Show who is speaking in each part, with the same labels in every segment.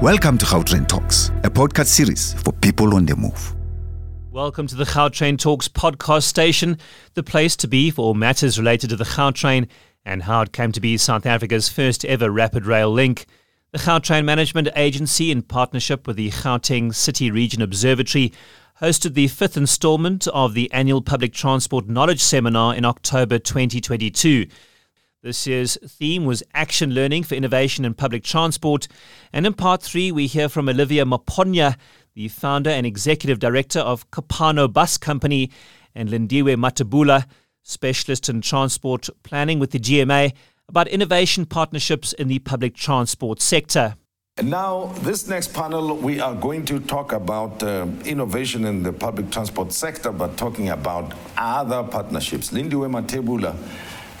Speaker 1: Welcome to Gautrain Talks, a podcast series for people on the move.
Speaker 2: Welcome to the Gautrain Talks podcast station, the place to be for all matters related to the Gautrain and how it came to be South Africa's first ever rapid rail link. The Gautrain Management Agency, in partnership with the Gauteng City Region Observatory, hosted the fifth installment of the annual Public Transport Knowledge Seminar in October 2022. This year's theme was Action Learning for Innovation in Public Transport. And in part three, we hear from Olivia Maponya, the founder and executive director of Kopano Bus Company, and Lindiwe Mathebula, specialist in transport planning with the GMA, about innovation partnerships in the public transport sector.
Speaker 3: Now, this next panel, we are going to talk about uh, innovation in the public transport sector, but talking about other partnerships. Lindiwe Mathebula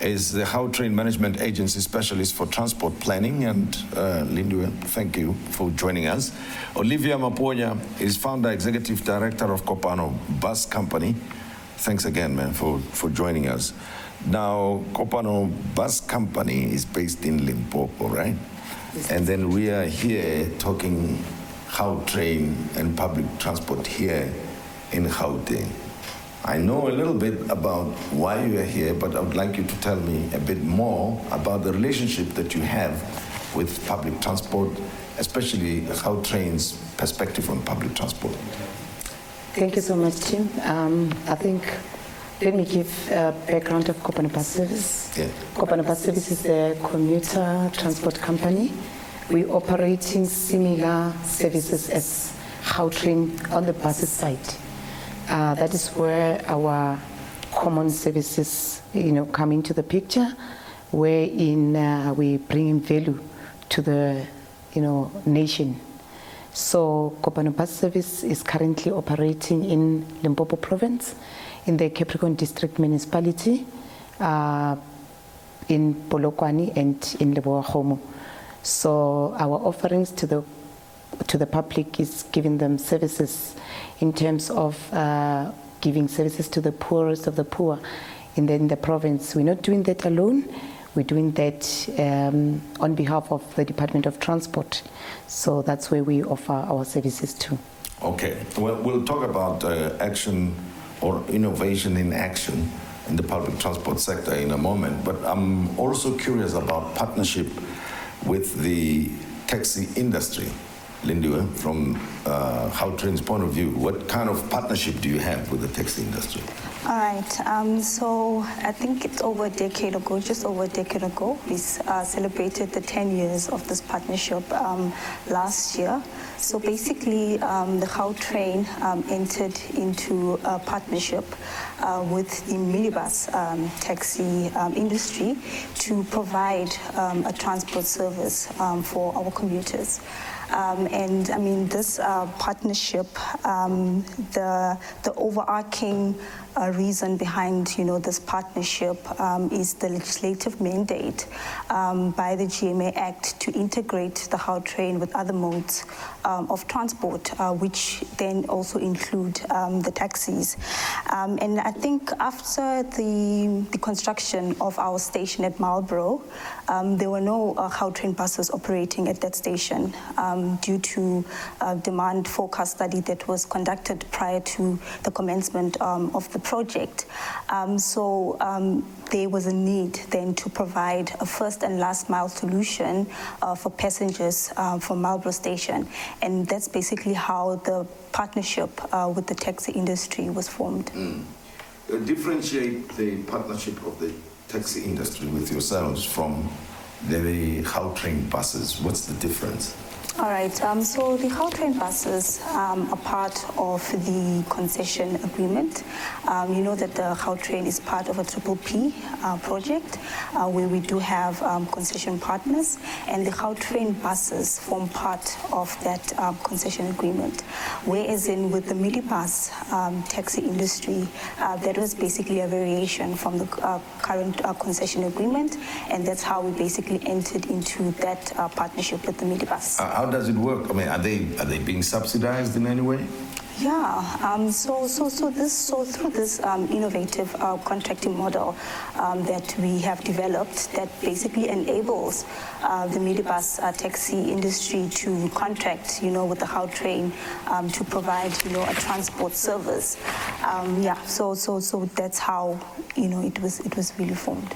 Speaker 3: is the Gautrain Management Agency Specialist for Transport Planning. And uh, thank you for joining us. Olivia Maponya is Founder Executive Director of Kopano Bus Company. Thanks again, man, for, for joining us. Now, Kopano Bus Company is based in Limpopo, right? And then we are here talking Gautrain and public transport here in Gauteng. I know a little bit about why you are here, but I would like you to tell me a bit more about the relationship that you have with public transport, especially Gautrain's perspective on public transport.
Speaker 4: Thank you so much, Tim. Um, I think let me give a background of Kopano Bus Service.
Speaker 3: Yeah.
Speaker 4: Bus Service is a commuter transport company. We operating similar services as Gautrain on the buses side. Uh, that is where our common services, you know, come into the picture, wherein uh, we bring in value to the, you know, nation. So Kopano Bus Service is currently operating in Limpopo Province, in the Capricorn District Municipality, uh, in Polokwane and in Leboa. So our offerings to the to the public is giving them services in terms of uh, giving services to the poorest of the poor in the, in the province. We're not doing that alone. We're doing that um, on behalf of the Department of Transport. So that's where we offer our services to.
Speaker 3: Okay, well, we'll talk about uh, action or innovation in action in the public transport sector in a moment, but I'm also curious about partnership with the taxi industry. Lindiwe, from uh, Gautrain's point of view, what kind of partnership do you have with the taxi industry?
Speaker 5: All right. Um, so I think it's over a decade ago, just over a decade ago, we uh, celebrated the 10 years of this partnership um, last year. So basically, um, the Gautrain um, entered into a partnership uh, with the minibus um, taxi um, industry to provide a transport service for our commuters. Um, and I mean, this uh, partnership, um, the, the overarching uh, reason behind, you know, this partnership um, is the legislative mandate um, by the GMA Act to integrate the Gautrain with other modes um, of transport, uh, which then also include um, the taxis. and I think after the, the construction of our station at Marlborough, there were no uh, Gautrain buses operating at that station um, due to a demand forecast study that was conducted prior to the commencement um, of the project. Um, so um, there was a need then to provide a first and last mile solution uh, for passengers uh, from Marlborough Station. And that's basically how the partnership uh, with the taxi industry was formed. Mm.
Speaker 3: Uh, differentiate the partnership of the taxi industry with yourselves from the Gautrain buses. What's the difference?
Speaker 5: All right, um, so the Gautrain buses um, are part of the concession agreement. Um, you know that the Gautrain is part of a Triple P uh, project uh, where we do have um, concession partners, and the Gautrain buses form part of that um, concession agreement. Whereas in with the minibus um, taxi industry, uh, that was basically a variation from the uh, current uh, concession agreement, and that's how we basically entered into that uh, partnership with the minibus
Speaker 3: how does it work? I mean, are they are they being subsidized in any way?
Speaker 5: Yeah, um, so, so, so, this, so through this um, innovative uh, contracting model um, that we have developed that basically enables uh, the minibus uh, taxi industry to contract, you know, with the Gautrain um, to provide, you know, a transport service. Um, yeah, so, so, so that's how, you know, it was, it was really formed.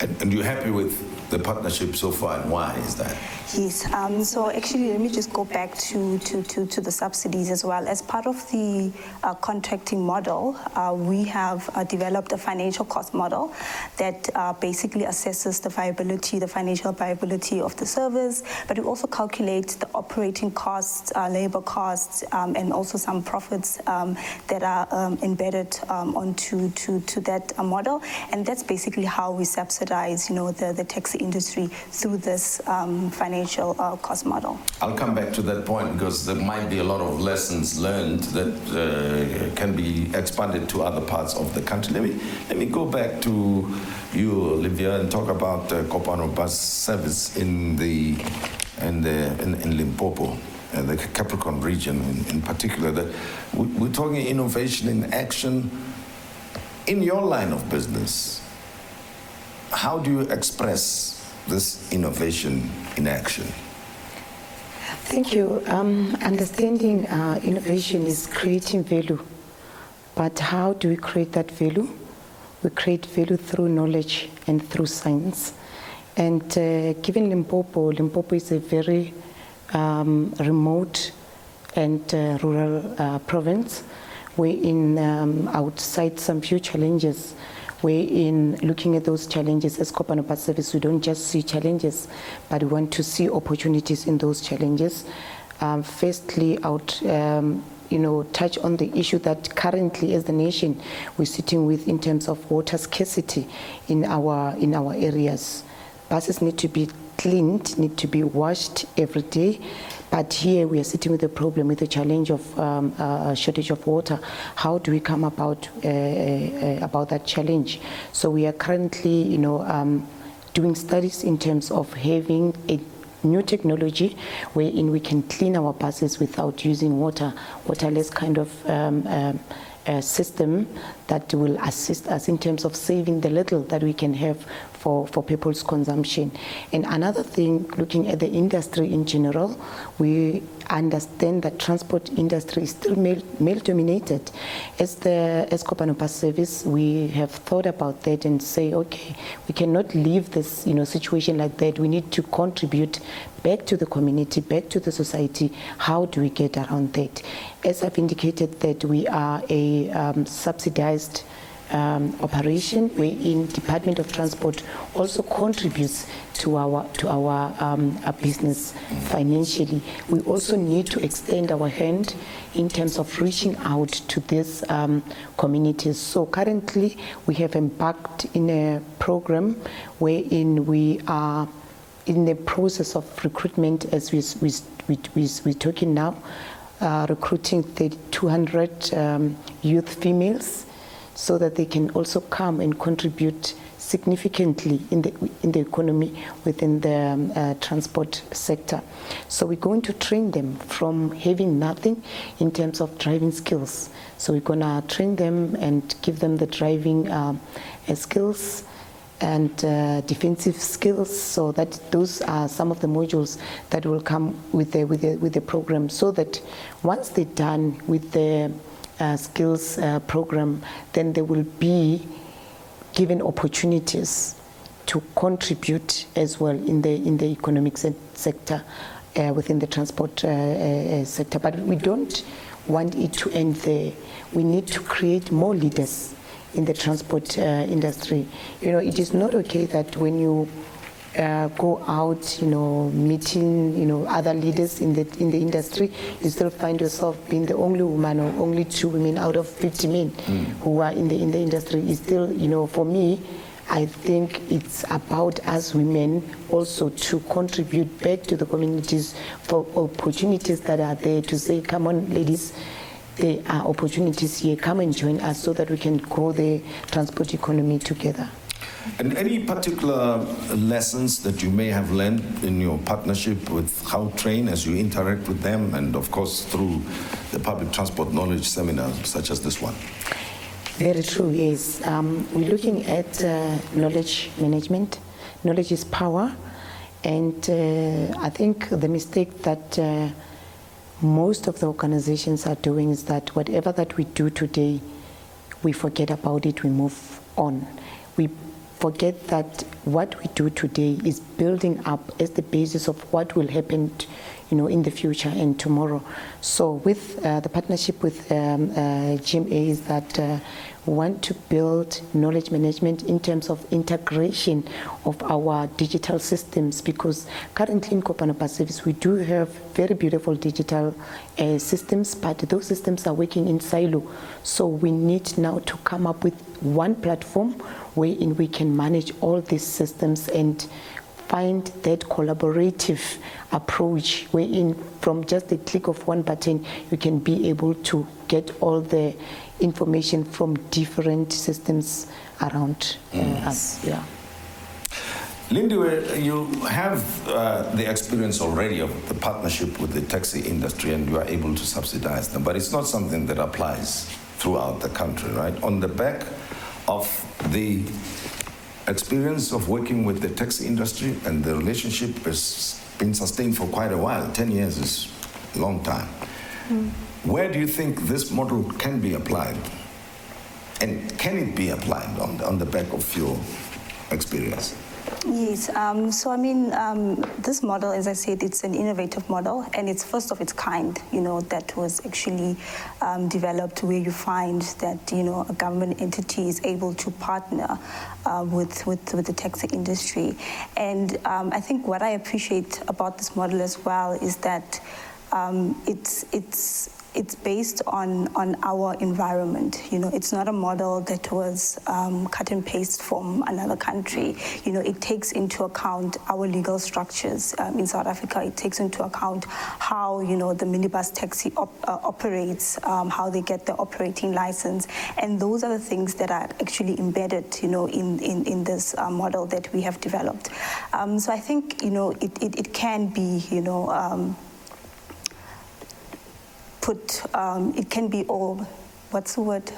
Speaker 3: And, and you're happy with the partnership so far, and why is that?
Speaker 5: Yes, um, so actually, let me just go back to, to, to, to the subsidies as well. As part of the uh, contracting model, uh, we have uh, developed a financial cost model that uh, basically assesses the viability, the financial viability of the service, but we also calculate the operating costs, uh, labor costs, um, and also some profits um, that are um, embedded um, onto to, to that uh, model. And that's basically how we subsidize, you know, the, the taxi industry through this um, financial uh, model.
Speaker 3: I'll come back to that point because there might be a lot of lessons learned that uh, can be expanded to other parts of the country. Let me let me go back to you, Olivia, and talk about uh, Kopano bus service in the in the in, in Limpopo. Uh, the Capricorn region in, in particular, that we, we're talking innovation in action in your line of business. How do you express this innovation in action?
Speaker 4: Thank you. Um, understanding uh, innovation is creating value, but how do we create that value? We create value through knowledge and through science. And uh, given Limpopo, Limpopo is a very um, remote and uh, rural uh, province. We're in um, outside some few challenges. We're in looking at those challenges as Kopano Bus Service. We don't just see challenges, but we want to see opportunities in those challenges. Um, firstly, would um, you know, touch on the issue that currently, as the nation, we're sitting with in terms of water scarcity in our in our areas. Buses need to be cleaned, need to be washed every day. But here we are sitting with a problem, with the challenge of um, uh, shortage of water. How do we come about uh, uh, about that challenge? So we are currently, you know, um, doing studies in terms of having a new technology wherein we can clean our buses without using water, waterless kind of um, um, uh, system that will assist us in terms of saving the little that we can have for, for people's consumption. And another thing, looking at the industry in general, we understand that transport industry is still male, male dominated. As the as Kopano Bus Service, we have thought about that and say, okay, we cannot leave this you know situation like that. We need to contribute back to the community, back to the society. How do we get around that? As I've indicated, that we are a um, subsidized um, operation wherein Department of Transport also contributes to our to our, um, our business financially. We also need to extend our hand in terms of reaching out to these um, communities. So currently we have embarked in a program wherein we are in the process of recruitment as we, we, we, we, we're talking now, uh, recruiting 200 um, youth females so that they can also come and contribute significantly in the, in the economy within the um, uh, transport sector. So we're going to train them from having nothing in terms of driving skills. So we're going to train them and give them the driving uh, skills and uh, defensive skills. So that those are some of the modules that will come with the, with the, with the program so that once they're done with the uh, skills uh, program, then they will be given opportunities to contribute as well in the in the economic se- sector uh, within the transport uh, uh, sector. But we don't want it to end there. We need to create more leaders in the transport uh, industry. You know, it is not okay that when you uh, go out, you know, meeting, you know, other leaders in the in the industry, you still find yourself being the only woman or only two women out of 50 men mm. who are in the in the industry. Is still, you know, for me, I think it's about us women also to contribute back to the communities for opportunities that are there to say, come on, ladies. There are opportunities here. Come and join us so that we can grow the transport economy together.
Speaker 3: And any particular lessons that you may have learned in your partnership with Gautrain as you interact with them, and of course through the public transport knowledge seminars such as this one?
Speaker 4: Very true, yes. Um, we're looking at uh, knowledge management. Knowledge is power. And uh, I think the mistake that uh, most of the organizations are doing is that whatever that we do today, we forget about it, we move on. We forget that what we do today is building up as the basis of what will happen you know, in the future and tomorrow. So with uh, the partnership with um, uh, GMA is that uh, we want to build knowledge management in terms of integration of our digital systems because currently in Kopano Service we do have very beautiful digital uh, systems, but those systems are working in silo. So we need now to come up with one platform wherein we can manage all these systems and find that collaborative approach wherein from just the click of one button you can be able to get all the information from different systems around uh,
Speaker 3: Mm.
Speaker 4: us. Yeah.
Speaker 3: Lindy, you have uh, the experience already of the partnership with the taxi industry and you are able to subsidize them, but it's not something that applies throughout the country, right? On the back of the experience of working with the taxi industry and the relationship has been sustained for quite a while, 10 years is a long time. Hmm. Where do you think this model can be applied? And can it be applied on, on the back of your experience?
Speaker 5: Yes, um, so I mean, um, this model, as I said, it's an innovative model and it's first of its kind, you know, that was actually um, developed where you find that, you know, a government entity is able to partner uh, with, with, with the taxi industry. And um, I think what I appreciate about this model as well is that um, it's, it's, it's based on, on our environment. You know, it's not a model that was um, cut and paste from another country. You know, it takes into account our legal structures um, in South Africa. It takes into account how you know the minibus taxi op- uh, operates, um, how they get the operating license, and those are the things that are actually embedded, you know, in in, in this uh, model that we have developed. Um, so I think you know it, it, it can be you know. Put um, it can be all. What's the word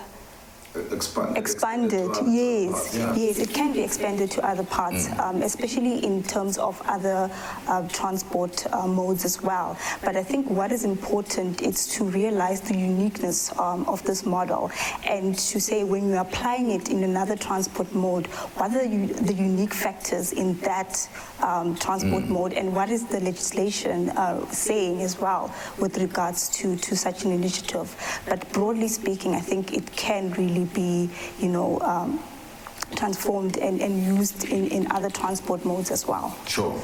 Speaker 3: Expanded.
Speaker 5: expanded. Yes yes. It can be expanded to other parts um, especially in terms of other uh, transport uh, modes as well. But i think what is important is to realize the uniqueness um, of this model and to say when you're applying it in another transport mode what are you, the unique factors in that um, transport mode and what is the legislation uh, saying as well with regards to, to such an initiative. But broadly speaking i think it can really be, you know, um, transformed and, and used in, in other transport modes as well.
Speaker 3: Sure.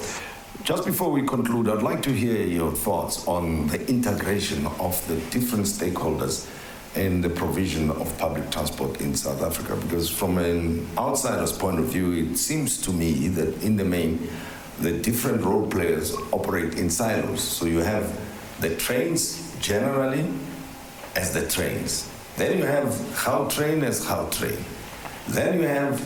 Speaker 3: Just before we conclude, I'd like to hear your thoughts on the integration of the different stakeholders in the provision of public transport in South Africa. Because, from an outsider's point of view, it seems to me that in the main, the different role players operate in silos. So you have the trains generally as the trains. Then you have Gautrain as Gautrain. Then you have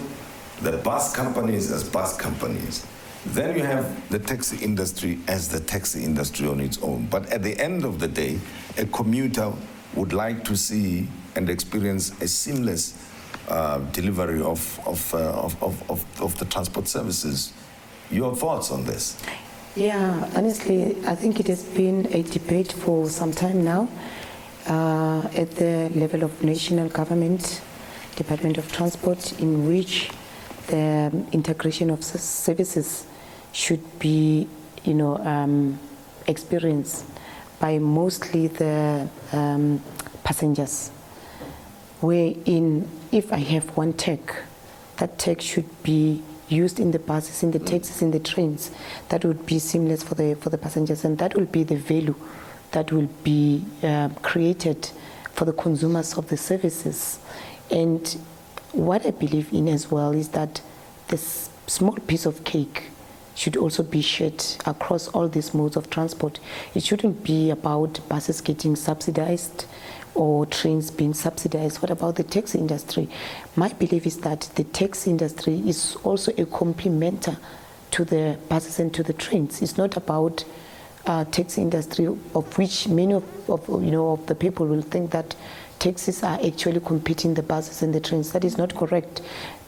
Speaker 3: the bus companies as bus companies. Then you have the taxi industry as the taxi industry on its own. But at the end of the day, a commuter would like to see and experience a seamless uh, delivery of, of, uh, of, of, of, of the transport services. Your thoughts on this?
Speaker 4: Yeah, honestly, I think it has been a debate for some time now uh, at the level of national government, Department of Transport, in which the integration of services should be, you know, um, experienced by mostly the um, passengers. Wherein, if I have one tech, that tech should be used in the buses, in the taxis, in the trains. That would be seamless for the for the passengers, and that will be the value that will be uh, created for the consumers of the services. And what I believe in as well is that this small piece of cake should also be shared across all these modes of transport. It shouldn't be about buses getting subsidized or trains being subsidized. What about the taxi industry? My belief is that the taxi industry is also a complementer to the buses and to the trains. It's not about uh, taxi industry, of which many of, of, you know of the people will think that taxis are actually competing the buses and the trains. That is not correct.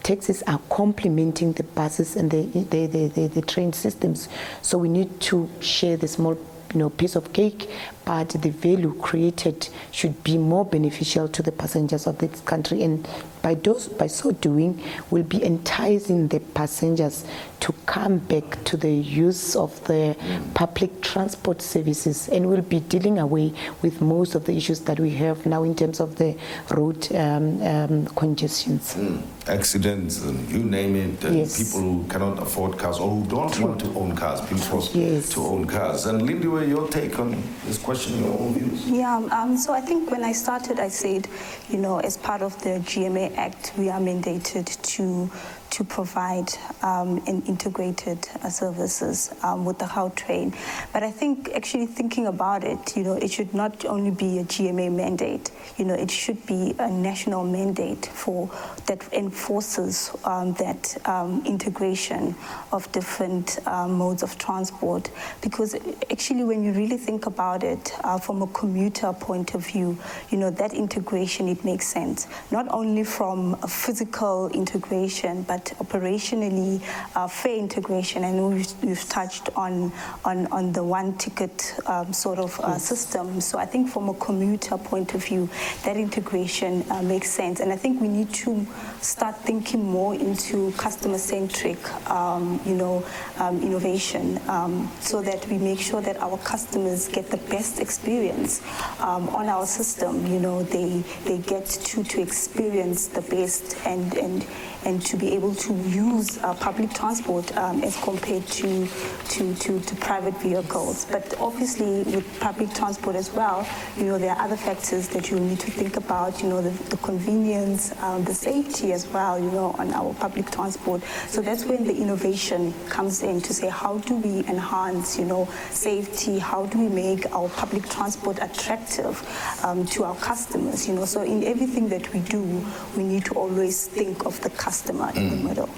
Speaker 4: Taxis are complementing the buses and the, the, the, the, the train systems. So we need to share the small you know, piece of cake, but the value created should be more beneficial to the passengers of this country. And by, those, by so doing, we'll be enticing the passengers to come back to the use of the public transport services and we'll be dealing away with most of the issues that we have now in terms of the road um, um, congestions.
Speaker 3: Mm. Accidents, and you name it, and yes. people who cannot afford cars or who don't True. want to own cars, being forced yes. to own cars. And Lindy, your take on this question, your own views?
Speaker 5: Yeah, um, so I think when I started, I said, you know, as part of the GMA Act, we are mandated to to provide um, an integrated uh, services um, with the Gautrain. But I think actually thinking about it, you know, it should not only be a GMA mandate. You know, it should be a national mandate for that enforces um, that um, integration of different um, modes of transport. Because actually, when you really think about it uh, from a commuter point of view, you know, that integration it makes sense. Not only from a physical integration, but operationally uh, fair integration. and we've, we've, touched on, on, on the one ticket um, sort of uh, system. So I think from a commuter point of view, that integration uh, makes sense. And I think we need to start thinking more into customer-centric, um, you know, um, innovation um, so that we make sure that our customers get the best experience um, on our system. You know, they, they get to, to experience the best and, and and to be able to use uh, public transport um, as compared to, to, to, to, private vehicles. But obviously, with public transport as well, you know, there are other factors that you need to think about, you know, the, the convenience, um, the safety as well, you know, on our public transport. So that's when the innovation comes in to say, how do we enhance, you know, safety? How do we make our public transport attractive um, to our customers, you know? So in everything that we do, we need to always think of the customer in the mm. middle.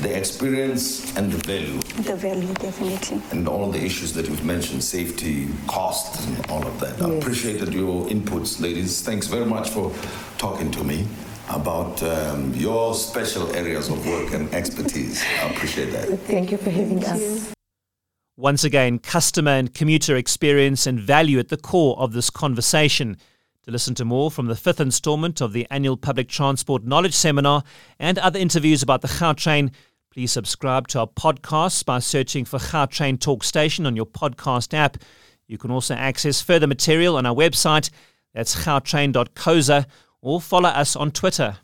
Speaker 3: The experience and the value.
Speaker 5: The value, definitely.
Speaker 3: And all the issues that you've mentioned, safety, cost, and all of that. Yes. I appreciated your inputs, ladies. Thanks very much for talking to me about um, your special areas of work and expertise. I appreciate that.
Speaker 4: Thank you for having Thank us. You.
Speaker 2: Once again, customer and commuter experience and value at the core of this conversation. To listen to more from the fifth installment of the annual Public Transport Knowledge Seminar and other interviews about the Gautrain, please subscribe to our podcast by searching for Gautrain Talk Station on your podcast app. You can also access further material on our website, that's gautrain.coza, or follow us on Twitter.